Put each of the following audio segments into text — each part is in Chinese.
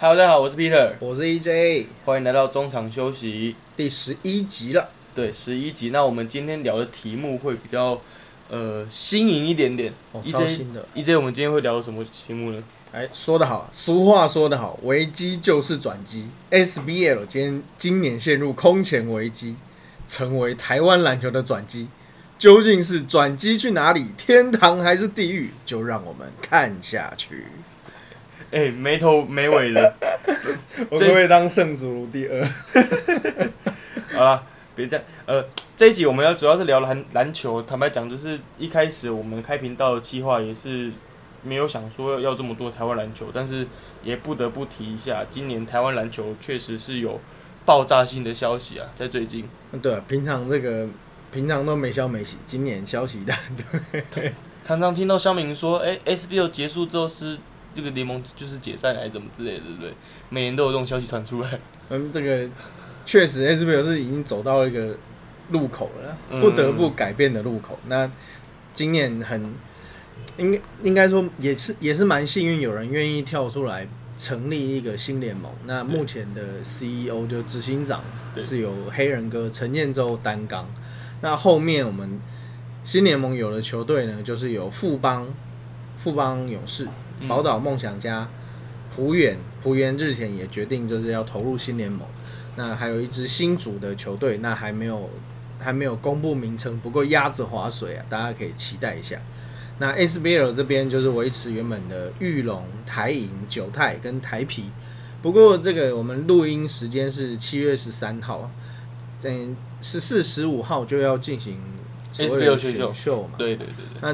Hello，大家好，我是 Peter，我是 EJ，欢迎来到中场休息第十一集了。对，十一集。那我们今天聊的题目会比较呃新颖一点点。哦，EJ 超新的。EJ，我们今天会聊什么题目呢？哎，说得好，俗话说得好，危机就是转机。SBL 今天今年陷入空前危机，成为台湾篮球的转机。究竟是转机去哪里？天堂还是地狱？就让我们看下去。哎、没头没尾的。我会不会当圣主如第二？好了，别这样。呃，这一集我们要主要是聊篮篮球。坦白讲，就是一开始我们开频道的计划也是没有想说要这么多台湾篮球，但是也不得不提一下，今年台湾篮球确实是有爆炸性的消息啊，在最近。对啊，平常这个平常都没消没息，今年消息一大堆。常常听到乡民说，哎、s b o 结束之后是这个联盟就是解散还是怎么之类的，对不对？每年都有这种消息传出来。嗯，这个确实 SBL 是已经走到了一个路口了，嗯不得不改变的路口。那今年很应该应该说也是也是蛮幸运，有人愿意跳出来成立一个新联盟。那目前的 CEO 就执行长是由黑人哥陈建州担纲。那后面我们新联盟有的球队呢，就是有富邦、富邦勇士、嗯宝岛梦想家、浦远、浦原日前也决定就是要投入新联盟。那还有一支新组的球队，那还没有还没有公布名称，不过鸭子划水啊，大家可以期待一下。那 SBL 这边就是维持原本的玉龙、台银、九泰跟台皮，不过这个我们录音时间是七月十三号，嗯，十四、十五号就要进行 SBL 的选秀选秀嘛。对对对对，那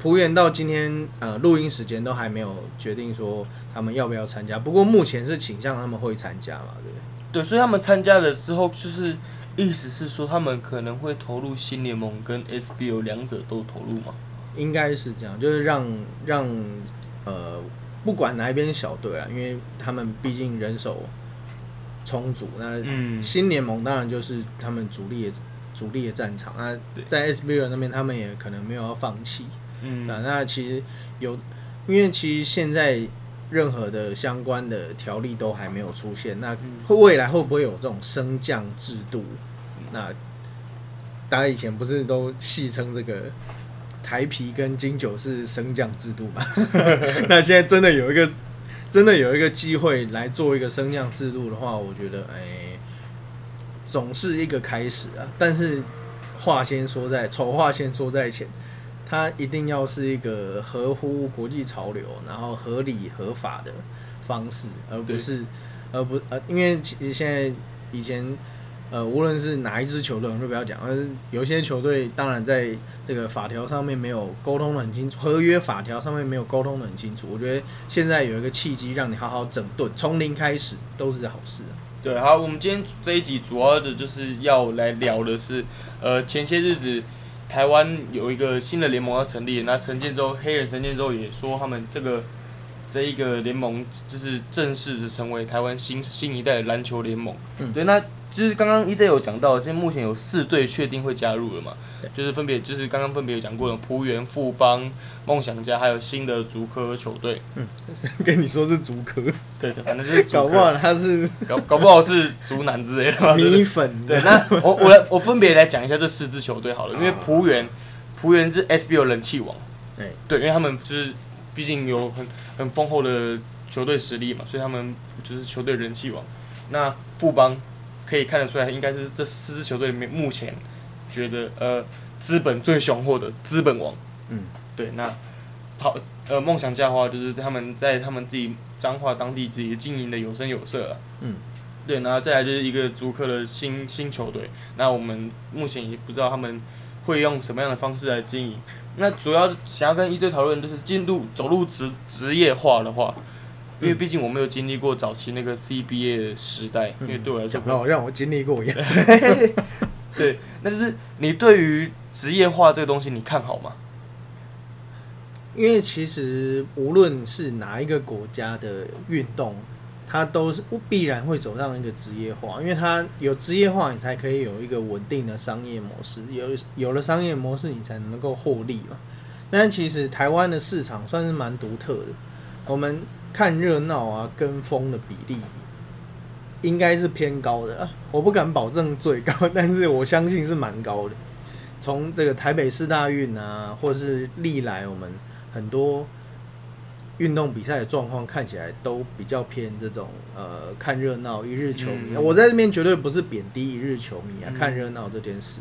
浦原到今天呃录音时间都还没有决定说他们要不要参加，不过目前是倾向他们会参加嘛，对不对？对，所以他们参加了之后，就是意思是说他们可能会投入新联盟跟 SBO 两者都投入嘛。应该是这样，就是让让呃不管哪一边小队啊，因为他们毕竟人手充足，那嗯，新联盟当然就是他们主力的主力的战场。那对在 SBO 那边，他们也可能没有要放弃。嗯啊，那其实有，因为其实现在任何的相关的条例都还没有出现，那未来会不会有这种升降制度？那大家以前不是都戏称这个台啤跟金九是升降制度嘛？那现在真的有一个真的有一个机会来做一个升降制度的话，我觉得哎，总是一个开始啊。但是话先说在，丑话先说在前。它一定要是一个合乎国际潮流，然后合理合法的方式，而不是，而不呃，因为其实现在以前呃，无论是哪一支球队，我们就不要讲，但是有些球队当然在这个法条上面没有沟通的很清楚，合约法条上面没有沟通的很清楚。我觉得现在有一个契机让你好好整顿，从零开始都是好事啊。对，好，我们今天这一集主要的就是要来聊的是，呃，前些日子台湾有一个新的联盟要成立，那陈建州黑人陈建州也说他们这个这一个联盟就是正式的成为台湾新新一代的篮球联盟。嗯对，那就是刚刚 EJ 有讲到，现在目前有四队确定会加入了嘛，就是分别就是刚刚分别有讲过的浦原、富邦、梦想家，还有新的足科球队。嗯跟你说是足科，对对，反正就是搞不好他是搞搞不好是足男之类的 米粉。对，那我我来我分别来讲一下这四支球队好了，因为好浦原浦原是 SBO 人气王，对，对，因为他们就是毕竟有很很丰厚的球队实力嘛，所以他们就是球队人气王。那富邦可以看得出来，应该是这四支球队里面目前觉得呃资本最雄厚的资本王。嗯，对，那好呃梦想家的话，就是他们在他们自己彰化当地自己经营的有声有色啊。嗯。对，然后再来就是一个足科的新新球队，那我们目前也不知道他们会用什么样的方式来经营。那主要想要跟一队讨论，就是进入走入职职业化的话，因为毕竟我没有经历过早期那个 CBA 的时代，因为对我来说讲，到让我经历过一样。对，那就是你对于职业化这个东西，你看好吗？因为其实无论是哪一个国家的运动，它都是必然会走上一个职业化，因为它有职业化，你才可以有一个稳定的商业模式，有有了商业模式，你才能够获利嘛。但其实台湾的市场算是蛮独特的，我们看热闹啊、跟风的比例应该是偏高的啦。我不敢保证最高，但是我相信是蛮高的。从这个台北市大运啊，或是历来我们很多运动比赛的状况看起来都比较偏这种呃看热闹一日球迷。嗯我在这边绝对不是贬低一日球迷啊，嗯看热闹这件事，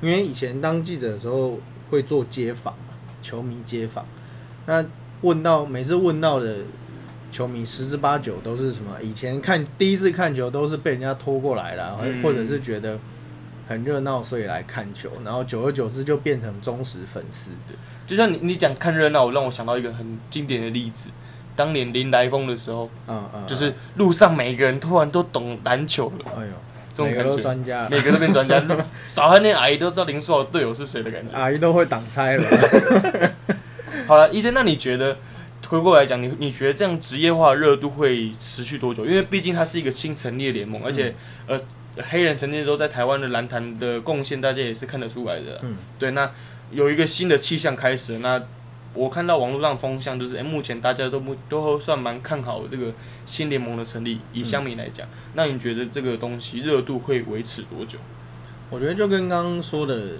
因为以前当记者的时候会做街访嘛，球迷街访，那问到每次问到的球迷十之八九都是什么？以前看第一次看球都是被人家拖过来了，嗯或者是觉得很热闹，所以来看球，然后久而久之就变成忠实粉丝。对就像你你讲看热闹，让我想到一个很经典的例子。当年林来疯的时候，嗯嗯，就是路上每个人突然都懂篮球了，哎呦，这种感觉，都专家，每个都变专家。少汉那阿姨都知道林书豪的队友是谁的感觉。阿姨都会挡拆了。好了，医生，那你觉得回过来讲，你你觉得这样职业化的热度会持续多久？因为毕竟它是一个新成立的联盟，而且、呃，黑人曾经都在台湾的篮坛的贡献，大家也是看得出来的。嗯，对，那有一个新的气象开始，那我看到网络上风向就是，哎、目前大家都不都算蛮看好这个新联盟的成立。以乡民来讲，那你觉得这个东西热度会维持多久？我觉得就跟刚刚说的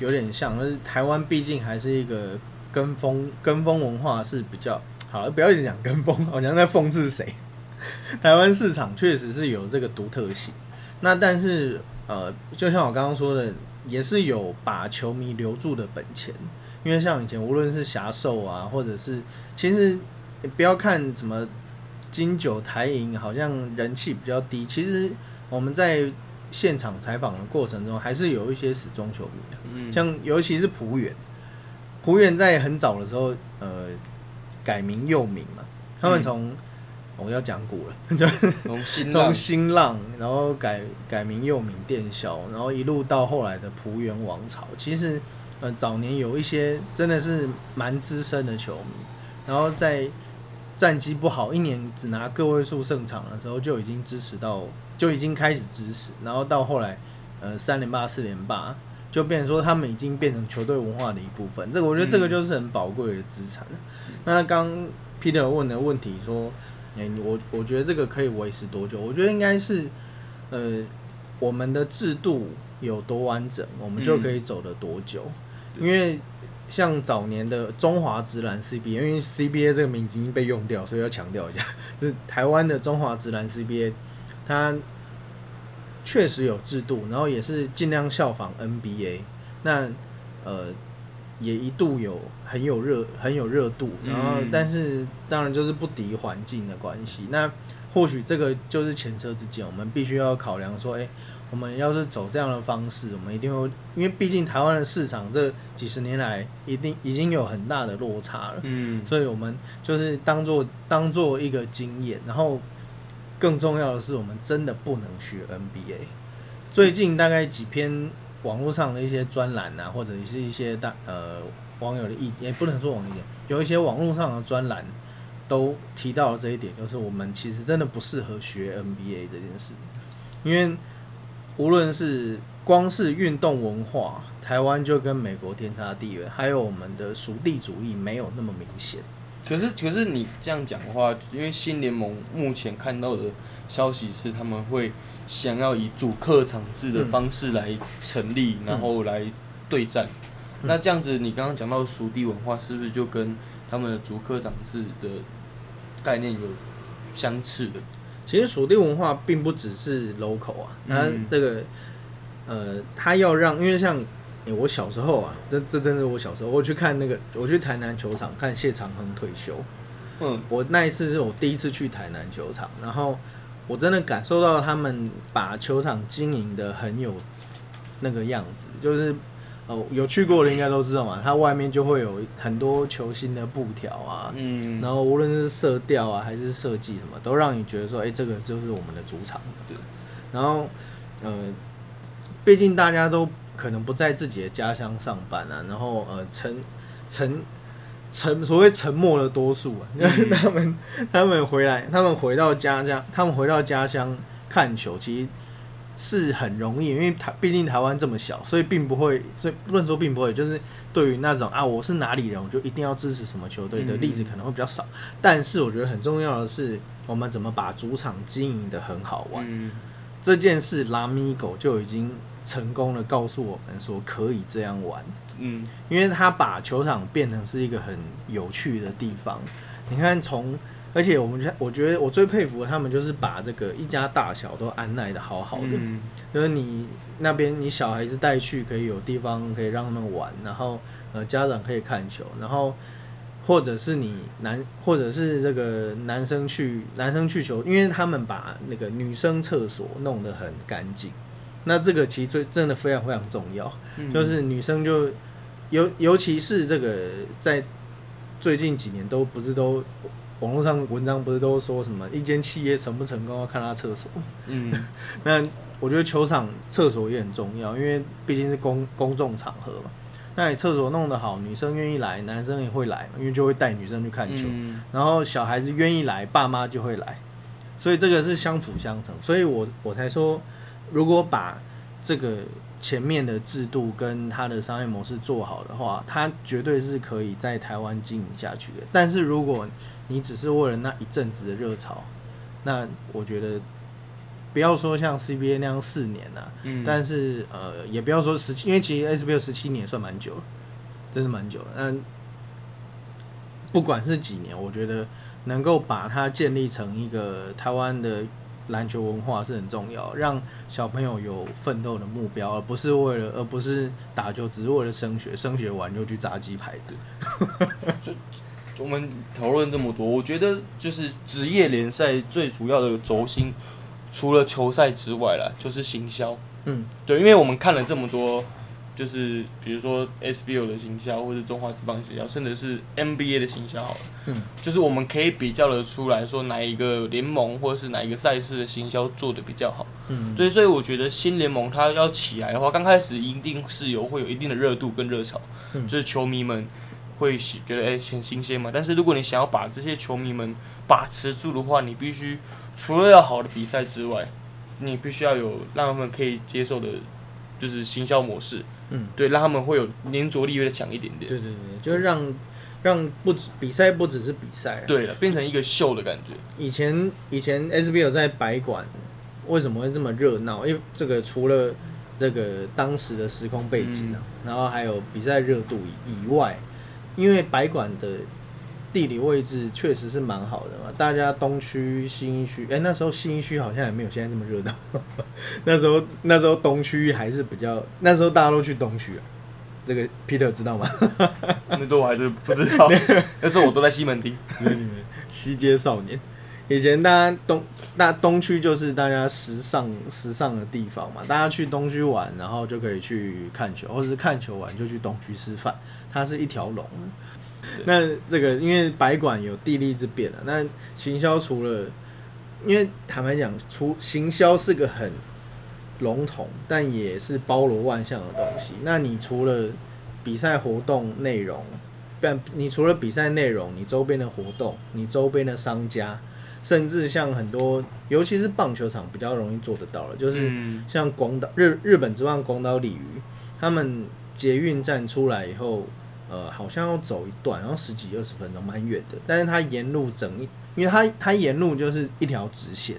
有点像，就是台湾毕竟还是一个跟风跟风文化是比较好，不要一直讲跟风，好像在讽刺谁。台湾市场确实是有这个独特性，那但是呃，就像我刚刚说的，也是有把球迷留住的本钱，因为像以前无论是侠兽啊，或者是其实不要看什么金九台银，好像人气比较低，其实我们在现场采访的过程中，还是有一些死忠球迷的，嗯，像尤其是浦远，浦远在很早的时候，呃，改名又名嘛，他们从、我要讲古了，就从新新浪，然后改改名又名电销，然后一路到后来的浦原王朝。其实，呃，早年有一些真的是蛮资深的球迷，然后在战绩不好，一年只拿个位数胜场的时候，就已经支持到，就已经开始支持，然后到后来，呃，三连霸、四连霸。就变成说，他们已经变成球队文化的一部分。这个我觉得这个就是很宝贵的资产了。那刚 Peter 问的问题说，哎、我我觉得这个可以维持多久？我觉得应该是，呃，我们的制度有多完整，我们就可以走得多久。因为像早年的中华直男 CBA，因为 CBA 这个名字已经被用掉，所以要强调一下，就 是台湾的中华直男 CBA，它确实有制度，然后也是尽量效仿 NBA。那呃，也一度有很有热很有热度，然后嗯但是当然就是不敌环境的关系。那或许这个就是前车之鉴，我们必须要考量说，哎、我们要是走这样的方式，我们一定会，因为毕竟台湾的市场这几十年来一定已经有很大的落差了。嗯，所以我们就是当做当做一个经验，然后更重要的是，我们真的不能学 NBA。最近大概几篇网络上的一些专栏啊，或者是一些大呃网友的意见，也不能说网友意见，有一些网络上的专栏都提到了这一点，就是我们其实真的不适合学 NBA 这件事，因为无论是光是运动文化，台湾就跟美国天差地远，还有我们的属地主义没有那么明显。可是，可是你这样讲的话，因为新联盟目前看到的消息是，他们会想要以主客场制的方式来成立，然后来对战。嗯。那这样子，你刚刚讲到属地文化，是不是就跟他们的主客场制的概念有相似的？其实属地文化并不只是 local 啊，它嗯这个呃，它要让，因为像、诶我小时候啊，这这真是我小时候，我去看那个，我去台南球场看谢长亨退休，嗯，我那一次是我第一次去台南球场，然后我真的感受到他们把球场经营的很有那个样子，就是哦，有去过的应该都知道嘛，它外面就会有很多球星的布条啊，嗯，然后无论是色调啊还是设计什么，都让你觉得说，哎、这个就是我们的主场。对。然后，呃，毕竟大家都可能不在自己的家乡上班啊，然后呃，沉沉沉所谓沉默的多数啊，他们他们回来，他们回到家乡，他们回到家乡看球，其实是很容易，因为台毕竟台湾这么小，所以并不会，所以不能说并不会，就是对于那种啊我是哪里人，我就一定要支持什么球队的嗯例子可能会比较少。但是我觉得很重要的是，我们怎么把主场经营的很好玩。嗯这件事，拉米狗就已经成功的告诉我们说可以这样玩，嗯。因为他把球场变成是一个很有趣的地方。你看从，而且我们觉得我觉得我最佩服的他们就是把这个一家大小都安奈的好好的，嗯。就是你那边你小孩子带去可以有地方可以让他们玩，然后呃家长可以看球，然后或者是你男或者是这个男生去男生去球，因为他们把那个女生厕所弄得很干净，那这个其实最真的非常非常重要，嗯就是女生就尤尤其是这个在最近几年都不是都。网络上文章不是都说什么一间企业成不成功要看他厕所，嗯 那我觉得球场厕所也很重要，因为毕竟是公公众场合嘛。那你厕所弄得好，女生愿意来，男生也会来嘛，因为就会带女生去看球。嗯然后小孩子愿意来，爸妈就会来，所以这个是相辅相成。所以我我才说，如果把这个前面的制度跟它的商业模式做好的话，它绝对是可以在台湾经营下去的。但是如果你只是为了那一阵子的热潮，那我觉得不要说像 CBA 那样四年啊，嗯，但是呃，也不要说十七，因为其实 SBL 十七年算蛮久了，真的蛮久了。嗯不管是几年，我觉得能够把它建立成一个台湾的篮球文化是很重要，让小朋友有奋斗的目标，而不是为了，而不是打球只是为了升学，升学完就去炸鸡排的。我们讨论这么多，我觉得就是职业联赛最主要的轴心，除了球赛之外啦，就是行销。嗯，对，因为我们看了这么多，就是比如说 SBL 的行销，或者中华职棒行销，甚至是 NBA 的行销好了，嗯，就是我们可以比较的出来说哪一个联盟或者是哪一个赛事的行销做的比较好。嗯，对，所以我觉得新联盟它要起来的话，刚开始一定是有会有一定的热度跟热潮，嗯。就是球迷们会觉得哎、很新鲜嘛。但是如果你想要把这些球迷们把持住的话，你必须除了要好的比赛之外，你必须要有让他们可以接受的，就是行销模式，嗯，对，让他们会有粘着力会强一点点。对对对，就是让让不止比赛不只是比赛啊，对了，变成一个秀的感觉。以前以前 SBL 在白馆为什么会这么热闹？因为这个除了这个当时的时空背景啊，然后还有比赛热度以以外，因为白馆的地理位置确实是蛮好的嘛，大家东区、新一区，哎、那时候新一区好像也没有现在这么热闹，那时候那时候东区还是比较，那时候大家都去东区啊。这个 Peter 知道吗？那都我还是不知道，那时候我都在西门町。西街少年。以前大家东大东区就是大家时尚时尚的地方嘛，大家去东区玩，然后就可以去看球，或者是看球完就去东区吃饭，它是一条龙。那这个因为白馆有地利之便啊，那行销除了，因为坦白讲，除行销是个很笼统，但也是包罗万象的东西。那你除了比赛活动内容，但你除了比赛内容，你周边的活动，你周边的商家，甚至像很多，尤其是棒球场比较容易做得到了，就是嗯像广岛日日本之棒广岛鲤鱼，他们捷运站出来以后，呃，好像要走一段，然后十几二十分钟，蛮远的。但是它沿路整一，因为它它沿路就是一条直线，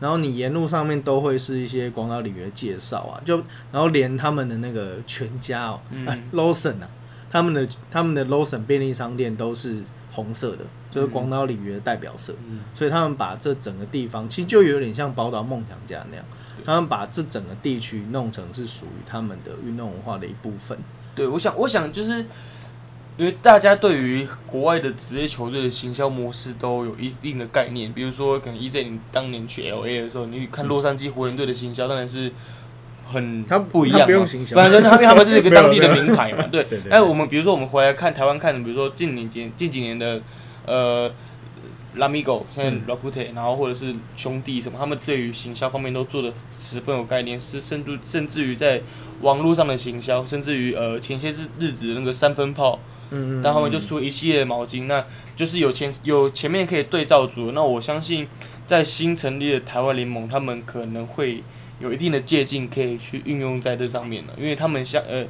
然后你沿路上面都会是一些广岛鲤鱼的介绍啊，就然后连他们的那个全家哦、嗯 啊 Lawson 啊，他们的他们的 Lawson 便利商店都是红色的，就是广岛鲤鱼的代表色。嗯所以他们把这整个地方，其实就有点像宝岛梦想家那样，他们把这整个地区弄成是属于他们的运动文化的一部分。对，我想，我想就是因为大家对于国外的职业球队的行销模式都有一定的概念，比如说，可能 EJ 你当年去 LA 的时候，你去看洛杉矶湖人队的行销，当然是很他不一样不用行销反正他们他们是一个 当地的名牌嘛，对。哎，我们比如说我们回来看台湾看的，比如说近年间近几年的呃。拉米狗，像嗯 Rakute，、然后或者是兄弟什么，他们对于行销方面都做的十分有概念，是甚至甚至于在网络上的行销，甚至于呃前些日日子的那个三分炮，嗯嗯，但他们就出一系列的毛巾，那就是有前有前面可以对照组。那我相信，在新成立的台湾联盟，他们可能会有一定的借鉴可以去运用在这上面了，因为他们像呃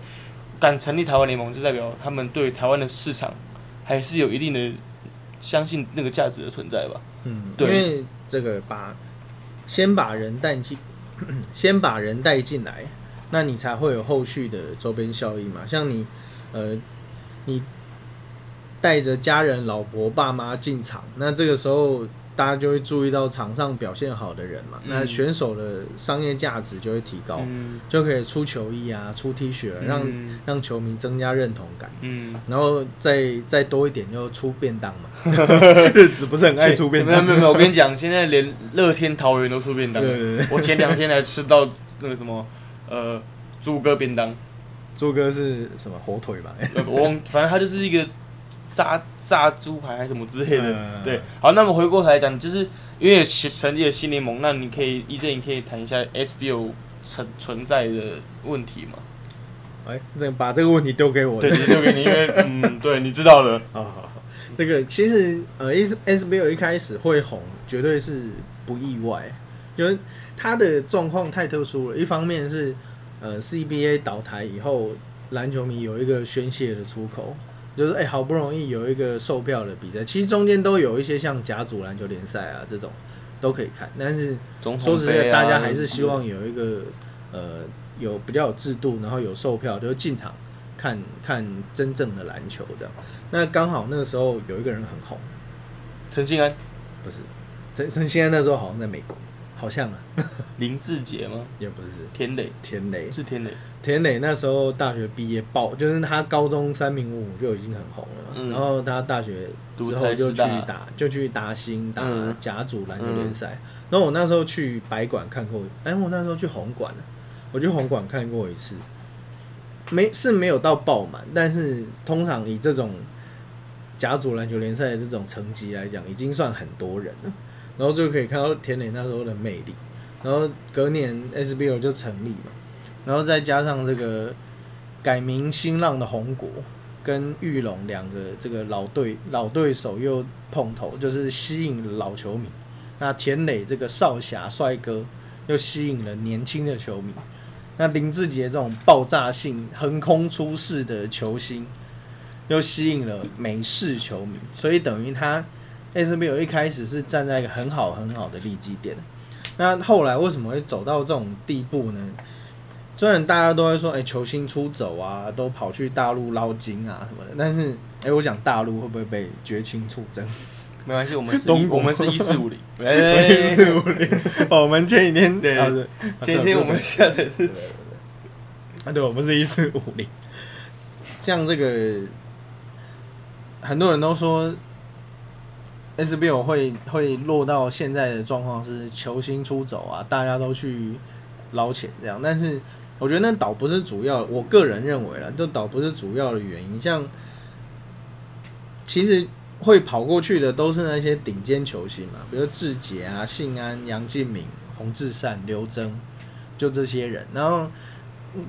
敢成立台湾联盟，就代表他们对台湾的市场还是有一定的相信那个价值的存在吧。嗯，对因为这个把先把人带进，先把人带进来，那你才会有后续的周边效益嘛。像你，呃，你带着家人、老婆、爸妈进场，那这个时候大家就会注意到场上表现好的人嘛，嗯。那选手的商业价值就会提高，嗯。就可以出球衣啊、出 T 恤，让、嗯。让球迷增加认同感。嗯，然后再再多一点，就出便当嘛。日子不是很爱出便当。没有没有没有，我跟你讲，现在连乐天桃园都出便当。对对对，我前两天还吃到那个什么呃猪哥便当，猪哥是什么火腿吧？呃我忘，反正他就是一个炸炸猪排还是什么之类的。嗯对，好，那么回过头来讲，就是因为成成立了新联盟，那你可以一阵你可以谈一下 SBO 存存在的问题嘛？哎，这个把这个问题丢给我。对，丢给你，因为 嗯，对，你知道了。好好好，这个其实呃，S SBO 一开始会红，绝对是不意外，因为它的状况太特殊了。一方面是呃 CBA 倒台以后，篮球迷有一个宣泄的出口，就是哎、好不容易有一个售票的比赛，其实中间都有一些像甲组篮球联赛啊这种都可以看，但是总说实在，大家还是希望有一个呃有比较有制度，然后有售票，就是进场看看真正的篮球这样。那刚好那个时候有一个人很红，陈信安、不是陈陈信安那时候好像在美国，好像啊，林志杰吗？也不是。田磊。田磊，是田磊，田磊那时候大学毕业爆，就是他高中三名五虎就已经很红了嘛，嗯。然后他大学之后就去打就去打新打嗯。甲组篮球联赛，然后我那时候去白馆看过，哎，我那时候去红馆了，我去红馆看过一次，没是没有到爆满，但是通常以这种甲组篮球联赛的这种成绩来讲，已经算很多人了，然后就可以看到田磊那时候的魅力，然后隔年 SBL 就成立嘛。然后再加上这个改名新浪的红果跟玉龙两个这个老对老对手又碰头，就是吸引老球迷。那田磊这个少侠帅哥又吸引了年轻的球迷。那林志杰这种爆炸性横空出世的球星，又吸引了美式球迷，所以等于他 SBL 一开始是站在一个很好很好的利基点。那后来为什么会走到这种地步呢？虽然大家都会说，哎、球星出走啊，都跑去大陆捞金啊什么的，但是，哎、我讲大陆会不会被绝情出征？没关系，我们是中国我们是一四五零。一哎，四五零，哦，我们前几天对啊是今天我们下的是啊，对，我们是一四五零。像这个，很多人都说 SBL 会会落到现在的状况是球星出走啊，大家都去捞钱这样，但是我觉得那倒不是主要，我个人认为啦，就倒不是主要的原因。像其实会跑过去的都是那些顶尖球星嘛，比如志杰啊、信安、杨敬敏、洪志善、刘铮，就这些人。然后，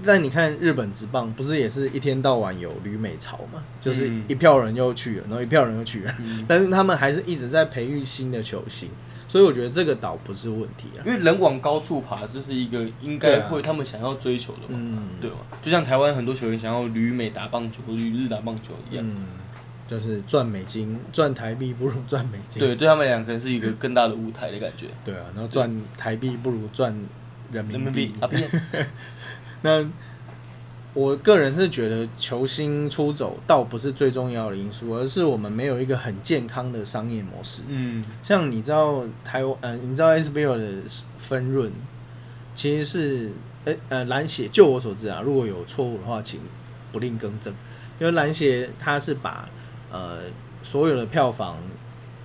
但你看日本职棒，不是也是一天到晚有旅美潮嘛？就是嗯一票人又去了，然后一票人又去了，嗯 但是他们还是一直在培育新的球星，所以我觉得这个倒不是问题啊。因为人往高处爬，这是一个应该会他们想要追求的嘛，嗯，对吗？就像台湾很多球员想要旅美打棒球、旅日打棒球一样，嗯，就是赚美金，赚台币不如赚美金。对，对他们俩可能是一个更大的舞台的感觉。对啊，然后赚台币不如赚人人民币啊，骗，那我个人是觉得球星出走倒不是最重要的因素，而是我们没有一个很健康的商业模式。嗯，像你知道台湾，呃，你知道 SBL 的分润其实是，呃呃，篮协，就我所知啊，如果有错误的话，请不吝更正。因为篮协它是把呃所有的票房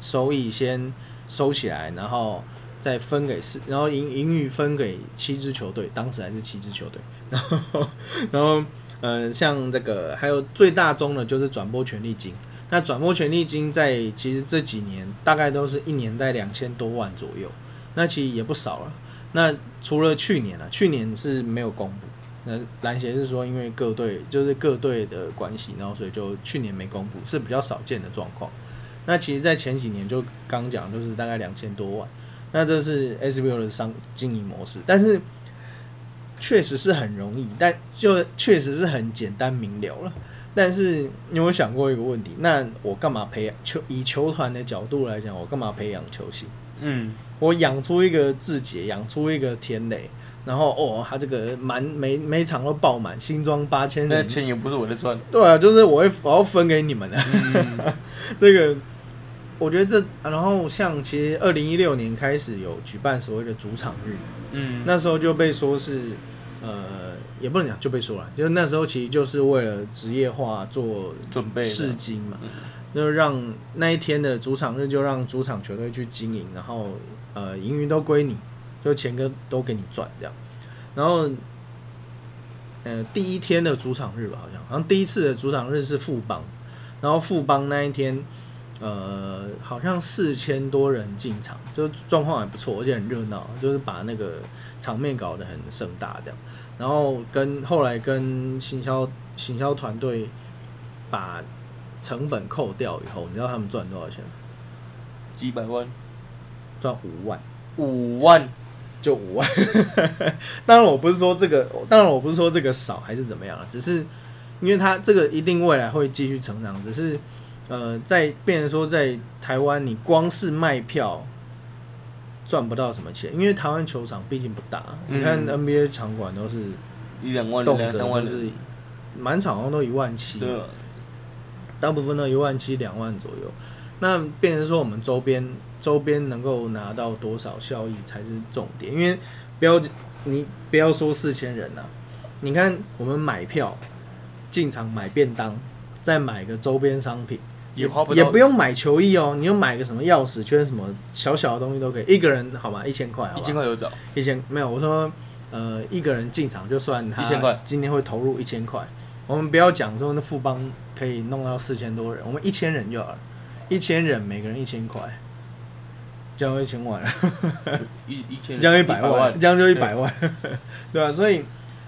收益先收起来，然后再分给四，然后盈盈余分给七支球队，当时还是七支球队，然后然后呃像这个还有最大宗的就是转播权利金。那转播权利金在其实这几年大概都是一年在两千多万左右，那其实也不少了。那除了去年啊，去年是没有公布，那篮协是说因为各队就是各队的关系，然后所以就去年没公布，是比较少见的状况。那其实，在前几年就刚讲，就是大概两千多万，那这是 SBL 的商经营模式。但是确实是很容易，但就确实是很简单明了了。但是你有想过一个问题？那我干嘛培养球？以球团的角度来讲，我干嘛培养球星？嗯，我养出一个志杰，养出一个田磊，然后哦，他这个满每每场都爆满，新装八千人，那钱也不是我在赚。对啊，就是我会我要分给你们的。嗯 这个，我觉得这，然后像其实二零一六年开始有举办所谓的主场日，嗯，那时候就被说是，呃，也不能讲就被说了，就是那时候其实就是为了职业化做准备的试金嘛嗯，就让那一天的主场日就让主场球队去经营，然后呃，盈余都归你，就钱跟都给你赚这样，然后。呃，第一天的主场日吧，好像好像第一次的主场日是富邦，然后富邦那一天，呃，好像四千多人进场，就状况还不错，而且很热闹，就是把那个场面搞得很盛大这样。然后跟后来跟行销行销团队把成本扣掉以后，你知道他们赚多少钱吗？几百万，赚五万，五万，就五万。当然我不是说这个，当然我不是说这个少还是怎么样啊，只是因为他这个一定未来会继续成长，只是呃，在变成说在台湾，你光是卖票赚不到什么钱，因为台湾球场毕竟不大，你看嗯 NBA 场馆都是一两万，两三万就是满场好像都一万七，大部分都一万七两万左右。那变成说我们周边周边能够拿到多少效益才是重点，因为不要你不要说四千人呐、你看我们买票进场买便当，再买个周边商品，也花不，也不用买球衣哦，你就买个什么钥匙圈什么小小的东西都可以，一个人好吗，一千块好吧，一千块有找，一千没有，我说呃一个人进场就算他1000块今天会投入一千块，我们不要讲说那富邦可以弄到四千多人，我们一千人就好了，一千人每个人一千块，这样就一千万 了，一 一千，这样一百万，这样就一百万，万，对啊，所以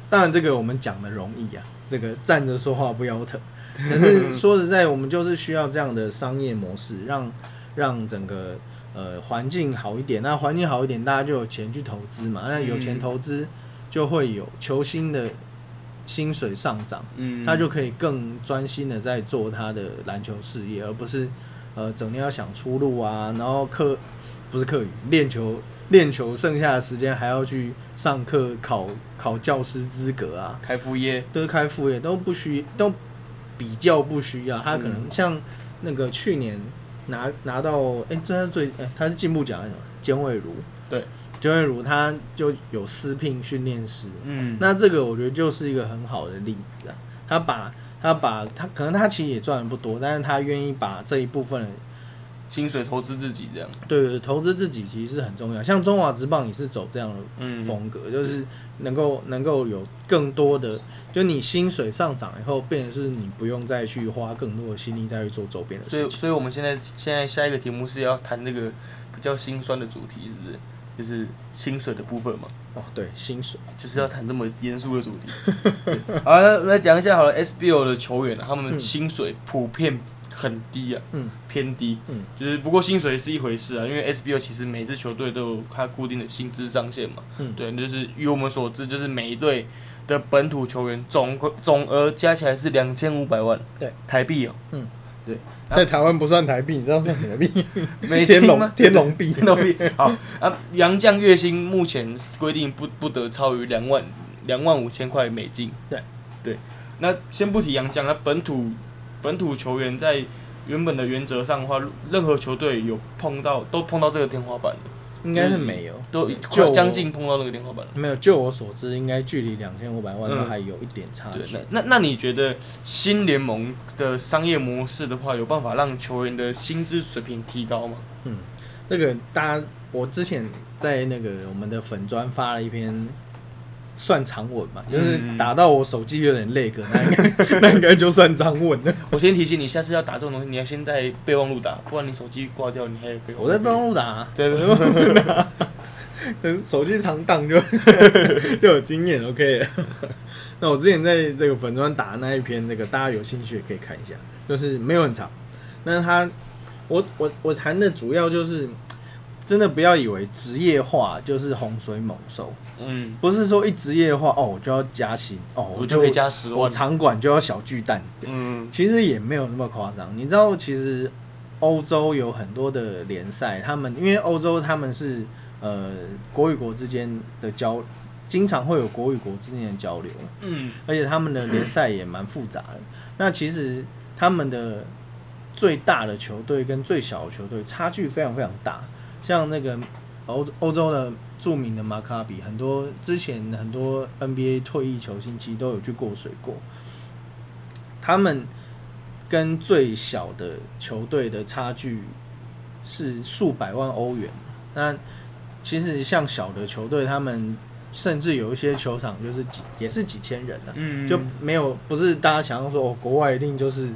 当然这个我们讲的容易啊，这个站着说话不腰疼，可是说实在，我们就是需要这样的商业模式，让让整个呃环境好一点。那环境好一点，大家就有钱去投资嘛。那有钱嗯投资，就会有球星的薪水上涨，嗯，他就可以更专心的在做他的篮球事业，而不是呃整天要想出路啊，然后课不是课余练球。练球剩下的时间还要去上课考考教师资格啊，开副业，都是开副业都不需都比较不需要，他可能嗯。像那个去年拿拿到哎，这、是最哎、他是进步奖还是什么？简伟如。对，简伟如他就有私聘训练师，嗯，那这个我觉得就是一个很好的例子啊。他把他把他可能他其实也赚的不多，但是他愿意把这一部分的薪水投资自己这样，对对对投资自己其实是很重要。像中华职棒也是走这样的嗯，风格，就是能够能够有更多的，就你薪水上涨以后，变成是你不用再去花更多的心力再去做周边的，事情。所以我们现在现在下一个题目是要谈那个比较心酸的主题，是不是？就是薪水的部分嘛，哦，对，薪水，就是要谈这么严肃的主题。好，那来讲一下好了，SBO 的球员啊，他们嗯薪水普遍很低啊，嗯偏低。嗯，就是不过薪水是一回事啊，因为 SBL 其实每支球队都有它固定的薪资上限嘛。嗯对，就是以我们所知，就是每一队的本土球员总总额加起来是两千五百万，对，台币哦、嗯，对 在台湾不算台币，你知道算什么币？美天龙金吗？天龙币。天龙币。好啊，杨将月薪目前规定不不得超于两万两万五千块美金。对对，那先不提杨将，那本土本土球员在原本的原则上的话，任何球队有碰到都碰到这个天花板的，应该是没有，都就快将近碰到那个天花板了。没有。就我所知，应该距离两千五百万还有一点差对，距那。那那你觉得新联盟的商业模式的话，有办法让球员的薪资水平提高吗？嗯，这个大家，我之前在那个我们的粉砖发了一篇。算长文嘛，就是嗯打到我手机有点累个，那应该那应该就算长文了。我先提醒你，下次要打这种东西，你要先在备忘录打，不然你手机挂掉，你还有备忘录。我在备忘录打、啊，对对对，等 手机长档就 就有经验，OK 了。那我之前在这个粉砖打的那一篇，那个大家有兴趣也可以看一下，就是没有很长，但是他我我我谈的主要就是这真的不要以为职业化就是洪水猛兽，嗯，不是说一职业化哦我就要加薪哦我就可以加十万我万。场馆就要小巨蛋，嗯其实也没有那么夸张。你知道，其实欧洲有很多的联赛，他们因为欧洲他们是呃国与国之间的交，经常会有国与国之间的交流，嗯而且他们的联赛也蛮复杂的。那其实他们的最大的球队跟最小的球队差距非常非常大，像那个欧欧洲的著名的马卡比，很多之前很多 NBA 退役球星其实都有去过水过，他们跟最小的球队的差距是数百万欧元。那其实像小的球队，他们甚至有一些球场就是几也是几千人的、嗯，就没有不是大家想象说哦，国外一定就是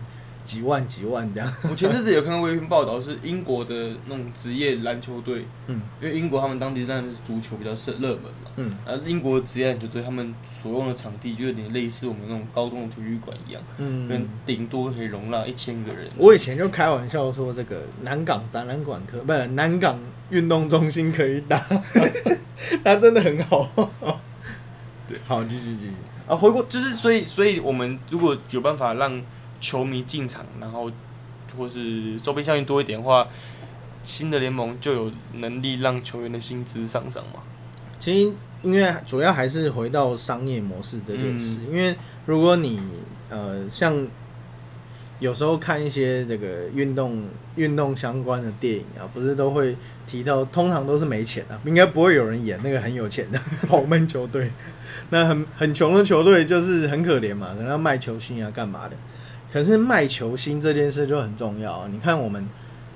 几万几万这样。我前阵子有看过一篇报道，是英国的那种职业篮球队，嗯因为英国他们当地当然是足球比较热热门嘛，嗯而英国职业篮球队他们所用的场地就有点类似我们那种高中的体育馆一样，嗯跟嗯。顶多可以容纳一千个人。我以前就开玩笑说，这个南港展览馆可不是南港运动中心可以打，他真的很好。对，好，继续继续。啊，回过就是，所以，所以我们如果有办法让球迷进场，然后或是周边效应多一点的话，新的联盟就有能力让球员的薪资上涨嘛。其实，因为主要还是回到商业模式这件事。嗯因为如果你呃，像有时候看一些这个运动运动相关的电影啊，不是都会提到，通常都是没钱啊，应该不会有人演那个很有钱的 豪门球队。那很很穷的球队就是很可怜嘛，可能要卖球星啊，干嘛的？可是卖球星这件事就很重要啊！你看我们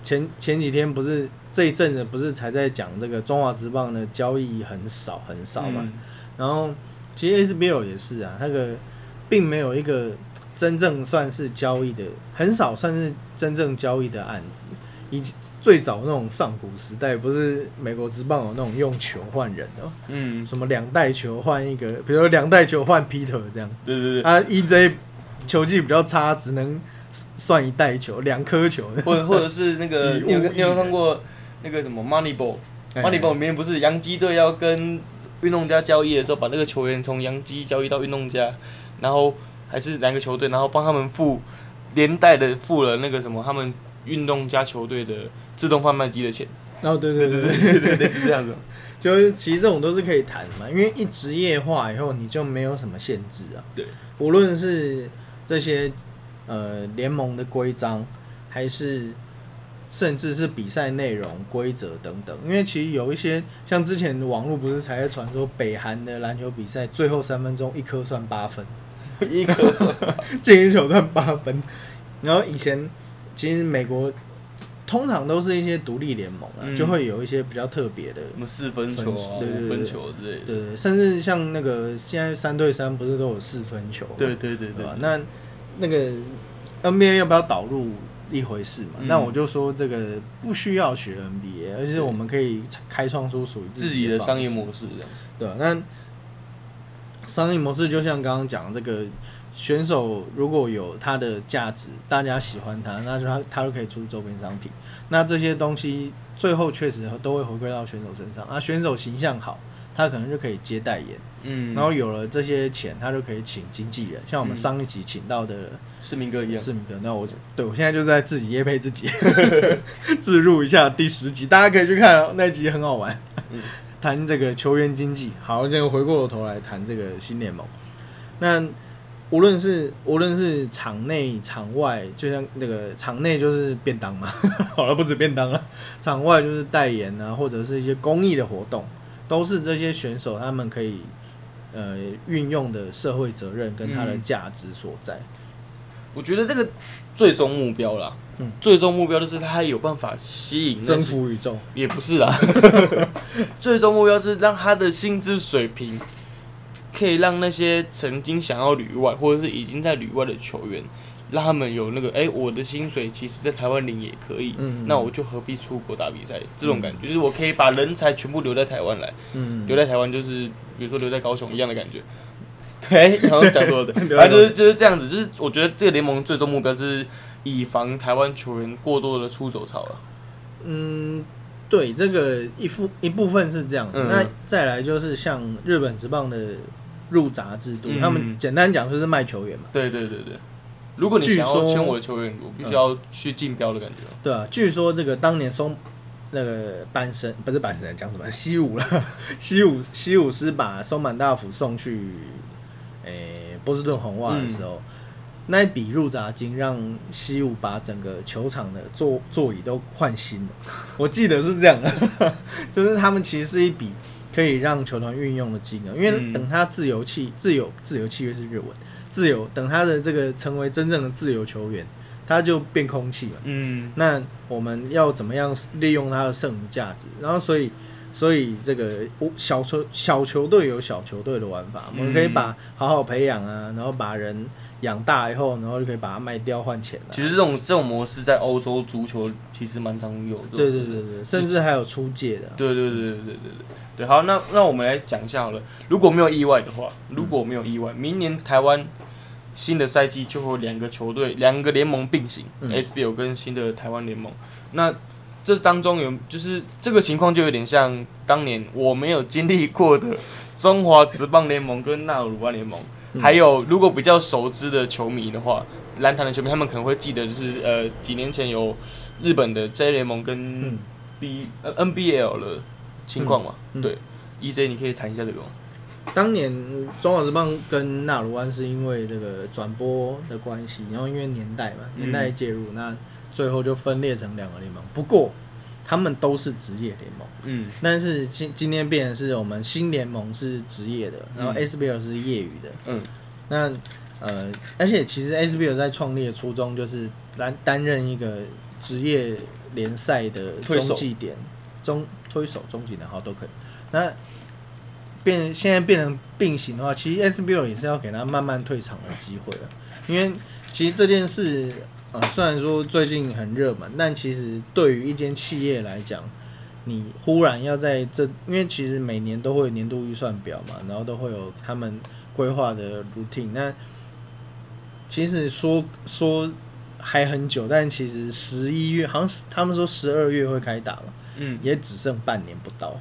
前前几天不是这一阵子不是才在讲这个中华职棒的交易很少很少嘛？嗯然后其实 SBL 也是啊，那个并没有一个真正算是交易的，很少算是真正交易的案子。以及最早那种上古时代，不是美国职棒有那种用球换人的，嗯，什么两代球换一个，比如说两代球换 Peter 这样。对对对，啊，EJ 球技比较差，只能算一代球，两颗球。或者或者是那个，你有你有看过那个什么 Moneyball？哎 Moneyball 里面不是洋基队要跟运动家交易的时候，把那个球员从洋基交易到运动家，然后还是两个球队，然后帮他们付连带的付了那个什么他们运动家球队的自动贩卖机的钱，哦，对对对对，对对对，是这样子。就是其实这种都是可以谈的嘛，因为一职业化以后，你就没有什么限制啊。对，无论是这些呃联盟的规章，还是甚至是比赛内容、规则等等，因为其实有一些像之前网络不是才在传说北韩的篮球比赛，最后三分钟一颗算八分，一颗 进一球算八分，然后以前其实美国通常都是一些独立联盟啊，嗯就会有一些比较特别的。什么四分球五分球之类的。对，甚至像那个现在三对三不是都有四分球吗？对对对对？那那个 NBA 要不要导入一回事嘛？嗯那我就说这个不需要学 NBA，而且我们可以开创出属于自己的商业模式。对？那商业模式就像刚刚讲这个选手如果有他的价值，大家喜欢他，那就他他就可以出周边商品。那这些东西最后确实都会回归到选手身上。啊，选手形象好，他可能就可以接代言。嗯然后有了这些钱，他就可以请经纪人，像我们嗯上一集请到的是明哥一样。市民哥。那我对我现在就在自己夜配自己，自入一下第十集，大家可以去看哦，那集很好玩嗯，谈这个球员经济。好，这个回过头来谈这个新联盟。那无论是无论是场内场外，就像那个场内就是便当嘛，好了不止便当了，场外就是代言啊，或者是一些公益的活动，都是这些选手他们可以呃运用的社会责任跟他的嗯价值所在。我觉得这个最终目标啦，嗯。最终目标就是他有办法吸引征服宇宙，也不是啦，最终目标是让他的薪资水平可以让那些曾经想要旅外或者是已经在旅外的球员，让他们有那个哎、我的薪水其实在台湾领也可以，嗯那我就何必出国打比赛？这种感觉、就是我可以把人才全部留在台湾来，嗯，留在台湾就是比如说留在高雄一样的感觉。对，然后讲错了，留在 反正就是就是这样子。就是我觉得这个联盟最终目标就是以防台湾球员过多的出走潮了。嗯，对，这个一部一部分是这样，嗯那再来就是像日本职棒的入闸制度，嗯他们简单讲就是卖球员嘛，对对对对，如果你据想要说签我的球员，我必须要去竞标的感觉。对啊，据说这个当年松那个阪神不是阪神讲什么西武了，西武西武是把松满大辅送去诶、波士顿红袜的时候。那一笔入闸金让西武把整个球场的座座椅都换新了，我记得是这样的，就是他们其实是一笔可以让球团运用的金额，因为嗯等他自由契自由自由契约是日文，自由等他的这个成为真正的自由球员，他就变空气了。嗯那我们要怎么样利用他的剩余价值？然后所以所以这个我小球小球队有小球队的玩法，我们可以把好好培养啊，然后把人养大以后，然后就可以把它卖掉换钱了。其实这种这种模式在欧洲足球其实蛮常有的。对对对对，甚至还有出借的。对对对对对对对对，好，那那我们来讲一下好了。如果没有意外的话，如果没有意外，明年台湾新的赛季就会有两个球队、两个联盟并行、嗯，SBL 跟新的台湾联盟。那这当中有就是这个情况就有点像当年我没有经历过的中华职棒联盟跟纳鲁湾联盟。嗯还有，如果比较熟知的球迷的话，篮坛的球迷他们可能会记得，就是呃几年前有日本的 J 联盟跟嗯 B、呃 NBL 的情况嘛。嗯嗯对，EJ 你可以谈一下这个吗？当年中华职棒跟纳鲁湾是因为这个转播的关系，然后因为年代嘛，嗯年代介入，那最后就分裂成两个联盟。不过他们都是职业联盟。嗯但是今今天变成是我们新联盟是职业的，然后嗯 SBL 是业余的。嗯那呃，而且其实 SBL 在创立的初衷就是担担任一个职业联赛的中继点，中推手、中继点好都可以。那变现在变成并行的话，其实 SBL 也是要给他慢慢退场的机会了，因为其实这件事呃虽然说最近很热门，但其实对于一间企业来讲，你忽然要在这，因为其实每年都会有年度预算表嘛，然后都会有他们规划的 routine。那其实说说还很久，但其实十一月好像他们说十二月会开打了，嗯也只剩半年不到。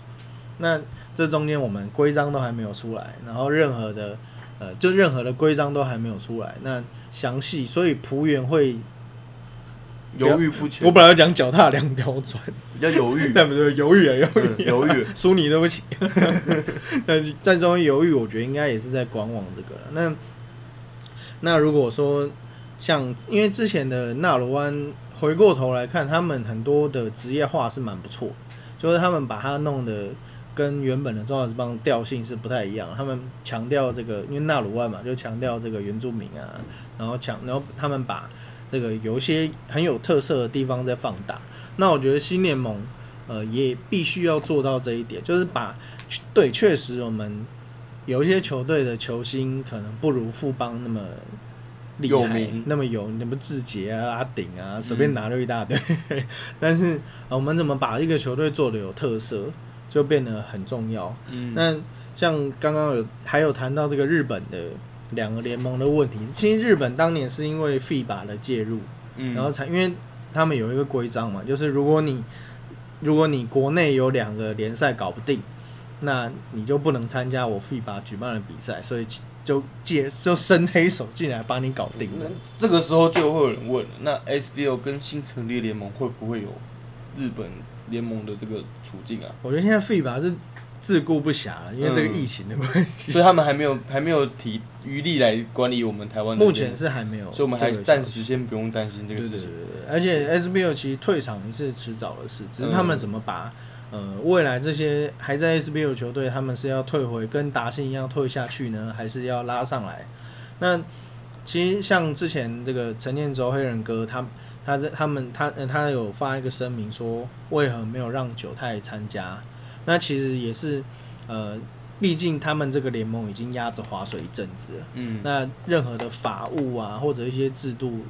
那这中间我们规章都还没有出来，然后任何的呃，就任何的规章都还没有出来，那详细，所以仆员会，犹豫不决，我本来要讲脚踏两条船，比较犹豫，对不对，犹豫啊，犹嗯豫了，犹豫，输你对不起。但在中间犹豫，我觉得应该也是在观望这个了。那那如果说像，因为之前的纳罗湾回过头来看，他们很多的职业化是蛮不错，就是他们把它弄得跟原本的中华职棒调性是不太一样。他们强调这个，因为纳鲁湾嘛，就强调这个原住民啊，然后强，然后他们把这个有一些很有特色的地方在放大。那我觉得新联盟呃也必须要做到这一点，就是把对，确实我们有一些球队的球星可能不如富邦那么厉害有名，那么有那么志杰啊、阿顶啊，随便拿了一大堆。但是、呃我们怎么把一个球队做的有特色，就变得很重要。嗯，那像刚刚有还有谈到这个日本的两个联盟的问题，其实日本当年是因为 FIBA 的介入，嗯然后才因为他们有一个规章嘛，就是如果你如果你国内有两个联赛搞不定，那你就不能参加我 FIBA 举办的比赛，所以就借就伸黑手进来帮你搞定那了。这个时候就会有人问了，那 SBL 跟新成立联盟会不会有日本联盟的这个处境啊？我觉得现在 FIBA 是自顾不暇了，因为这个嗯疫情的关系，所以他们还没有还没有提余力来管理我们台湾目前是还没有所以我们还暂时先不用担心这个事情。对对对对，而且 SBL 其实退场也是迟早的事，只是他们怎么把、呃未来这些还在 SBL 球队，他们是要退回跟达信一样退下去呢，还是要拉上来？那其实像之前这个陈念洲黑人哥，他他在他们他呃他有发一个声明说，为何没有让九泰参加？那其实也是呃，毕竟他们这个联盟已经压着划水一阵子了。嗯，那任何的法务啊，或者一些制度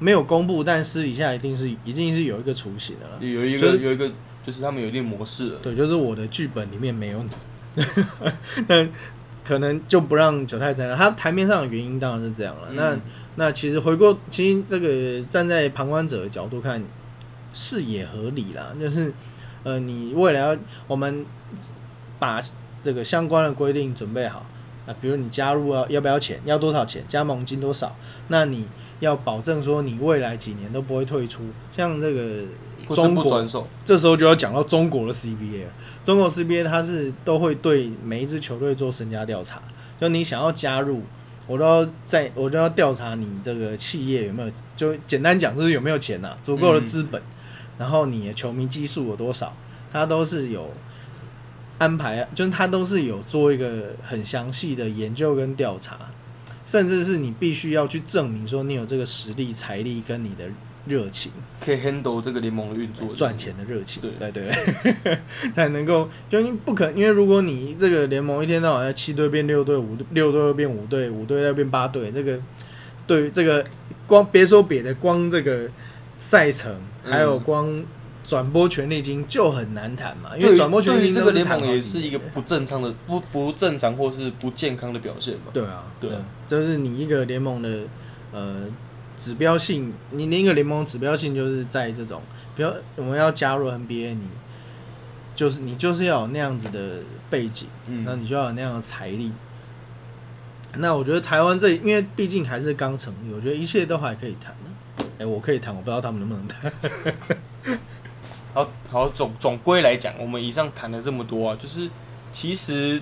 没有公布，但私底下一定是一定是有一个雏形的了。有一就是个有一个就是他们有一定模式了。对，就是我的剧本里面没有你，那可能就不让九太参加。他台面上的原因当然是这样了。那嗯那其实回过，其实这个站在旁观者的角度看，是也合理啦。就是呃，你未来要我们把这个相关的规定准备好啊，比如你加入要要不要钱，要多少钱，加盟金多少，那你要保证说你未来几年都不会退出。像这个中国转手，这时候就要讲到中国的 CBA 了。中国 CBA 它是都会对每一支球队做身家调查，就你想要加入，我都要在我都要调查你这个企业有没有，就简单讲就是有没有钱呐、足够的资本，然后你的球迷基数有多少，它都是有安排，就是它都是有做一个很详细的研究跟调查，甚至是你必须要去证明说你有这个实力、财力跟你的热情。可以 handle 这个联盟的运作，赚钱的热情，对。对对，才能够，就你不可，因为如果你这个联盟一天到晚在七队变六队，五六队又变五队，五队再变八队，这个对于这个光别说别的，光这个赛程嗯。还有光转播权利金就很难谈嘛，因为转播权利金这个联盟也是一个不正常的、不不正常或是不健康的表现嘛。对啊，对就是你一个联盟的呃指标性，你另一个联盟指标性就是在这种，比如我们要加入 NBA，你就是你就是要有那样子的背景，那嗯，你就要有那样的财力。那我觉得台湾这，因为毕竟还是刚成立，我觉得一切都还可以谈的。哎、我可以谈，我不知道他们能不能谈。好好总总归来讲，我们以上谈了这么多啊，就是其实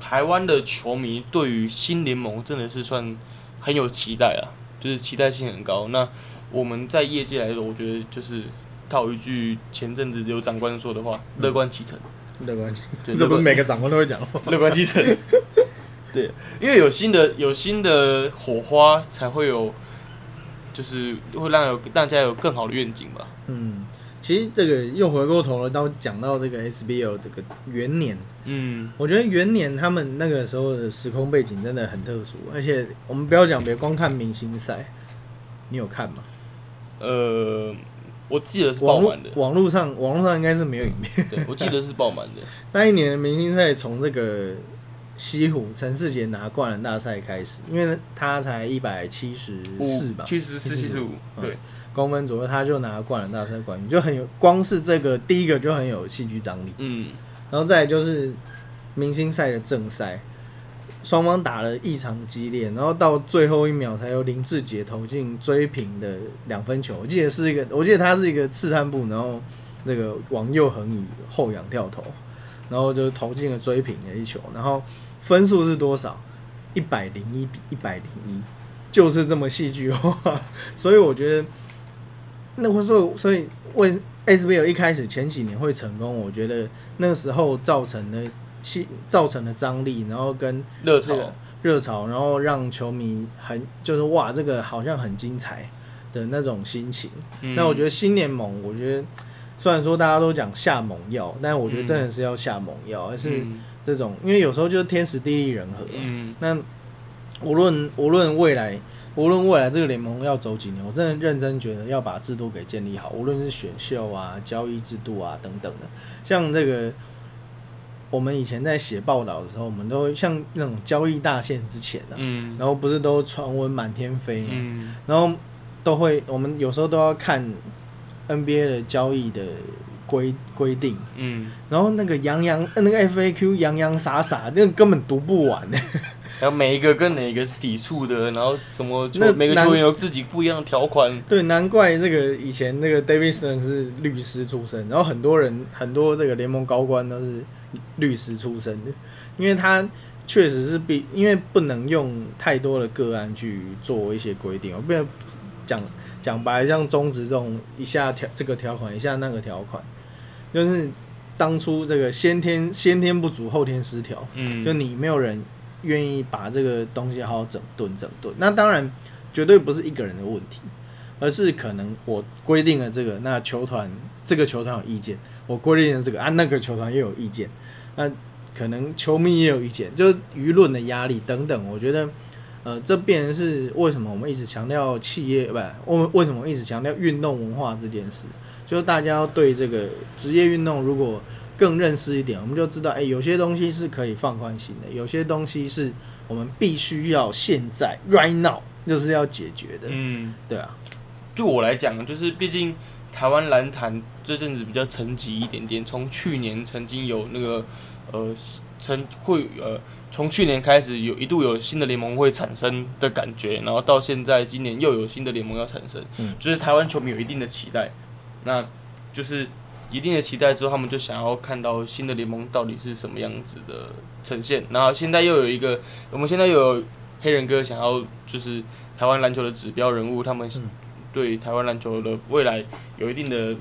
台湾的球迷对于新联盟真的是算很有期待啊，就是期待性很高。那我们在业界来说，我觉得就是套一句前阵子有长官说的话，乐观其成。乐观，对这不是每个长官都会讲的话。乐观其成。对，因为有新的有新的火花，才会有，就是会让有大家有更好的愿景吧。嗯，其实这个又回过头了，到讲到这个 SBL 这个元年，嗯，我觉得元年他们那个时候的时空背景真的很特殊，而且我们不要讲别，光看明星赛，你有看吗？呃，我记得是爆满的，网络上网络上应该是没有影片。对我记得是爆满的。那一年的明星赛从这个西湖陈世杰拿灌篮大赛开始，因为他才一百七十四吧，七十四、七十五，嗯对，公分左右，他就拿灌篮大赛冠军，就很有光是这个第一个就很有戏剧张力。嗯，然后再来就是明星赛的正赛，双方打了异常激烈，然后到最后一秒才由林志杰投进追平的两分球。我记得是一个，我记得他是一个刺探步，然后那个往右横移后仰跳投，然后就投进了追平的一球，然后分数是多少？一百零一比一百零一，就是这么戏剧化。所以我觉得，那会说，所以为 SBL 一开始前几年会成功，我觉得那个时候造成的气造成的张力，然后跟热这个潮，热潮，然后让球迷很就是哇，这个好像很精彩的那种心情。嗯那我觉得新联盟，我觉得虽然说大家都讲下猛药，但我觉得真的是要下猛药，而是嗯。这种，因为有时候就是天时地利人和那无论无论未来，无论未来这个联盟要走几年，我真的认真觉得要把制度给建立好，无论是选秀啊、交易制度啊等等的。像这个，我们以前在写报道的时候，我们都会像那种交易大限之前啊，嗯，然后不是都传闻满天飞嘛，嗯，然后都会，我们有时候都要看 NBA 的交易的规规定，嗯，然后那个洋洋那个 FAQ 洋洋洒洒，那个根本读不完。然后每一个跟哪个是抵触的，然后什么每个球员有自己不一样的条款，对，难怪这个以前那个 David Stern 是律师出身，然后很多人很多这个联盟高官都是律师出身的，因为他确实是必，因为不能用太多的个案去做一些规定，我不然讲讲白，像中职这种一下条这个条款，一下那个条款，就是当初这个先天先天不足，后天失调，嗯，就你没有人愿意把这个东西好好整顿整顿。那当然绝对不是一个人的问题，而是可能我规定了这个，那球团这个球团有意见，我规定了这个啊，那个球团又有意见，那可能球迷也有意见，就是舆论的压力等等。我觉得，呃，这变成是为什么我们一直强调企业不，我们为什么一直强调运动文化这件事，就是大家要对这个职业运动如果更认识一点，我们就知道，哎、有些东西是可以放宽心的，有些东西是我们必须要现在 right now 就是要解决的，嗯。对啊，对我来讲，就是毕竟台湾篮坛这阵子比较沉寂一点点，从去年曾经有那个呃曾会呃从去年开始有一度有新的联盟会产生的感觉，然后到现在今年又有新的联盟要产生，嗯。就是台湾球迷有一定的期待，那就是一定的期待之后，他们就想要看到新的联盟到底是什么样子的呈现，然后现在又有一个，我们现在又有黑人哥想要就是台湾篮球的指标人物，他们嗯。对台湾篮球的未来有一定的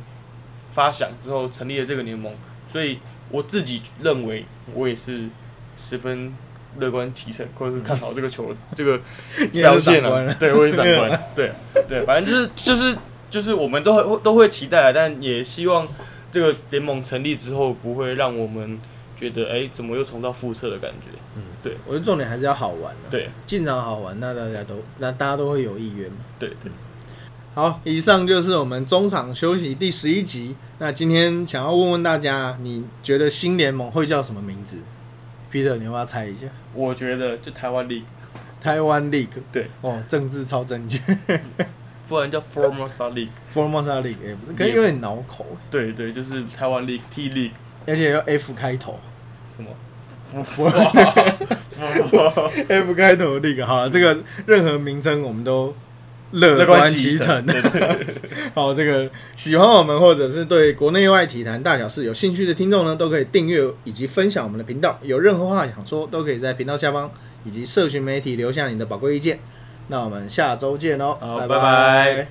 发想之后成立了这个联盟，所以我自己认为我也是十分乐观提成，或者是看好这个球这个 表现了，对，我也是长官，对对，反正就是就是就是我们都会都会期待啊，但也希望这个联盟成立之后不会让我们觉得哎、怎么又重蹈覆辙的感觉，嗯，对。我觉得重点还是要好玩的，对。进场好玩，那大家都那大家都会有意愿嘛。对对，好，以上就是我们中场休息第十一集。那今天想要问问大家，你觉得新联盟会叫什么名字？Peter，你要不要猜一下？我觉得就台湾 League，台湾 League。对，哦，政治超正确。不然叫 Formosa League，Formosa League，哎、不是，可能有点恼口，对对，就是台湾 League T League 而且要 F 开头什么。，F 开头的 League。好了，这个任何名称我们都乐乐观观其其成。好，这个喜欢我们或者是对国内外体坛大小事有兴趣的听众呢，都可以订阅以及分享我们的频道。有任何话想说，都可以在频道下方以及社群媒体留下你的宝贵意见。那我们下周见喽，拜好拜拜